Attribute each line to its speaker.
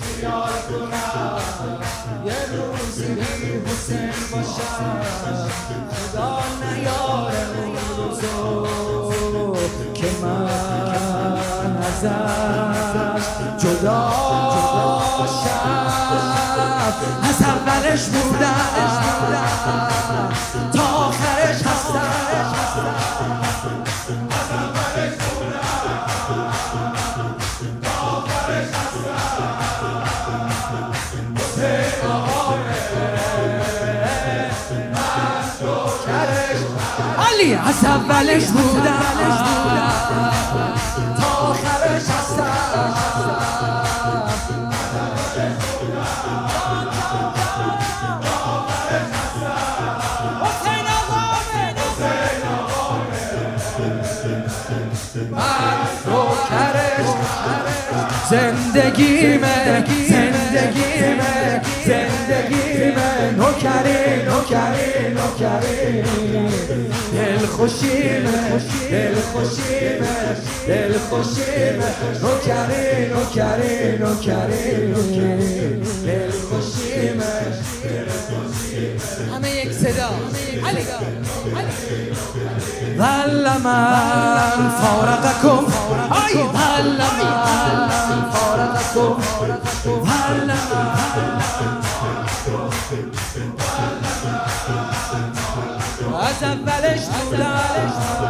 Speaker 1: خیال کنم یه روزی حسین باشم خدا نیاره اون روزو که من ازش جدا شم از اولش بودم تا آخرش علی از اولش بودم. تا آخرش هستم. حسین من نوکرش زندگیمه زندگیمه زندگیمه نوکری نوکری نوکری. دل خوشیمه دل خوشیمه دل خوشیمه نوکری نوکری نوکری دل خوشیمه
Speaker 2: همه یک صدا علی
Speaker 1: ظل من فارقكم أي ظل من فارقكم ظل از اولش بودم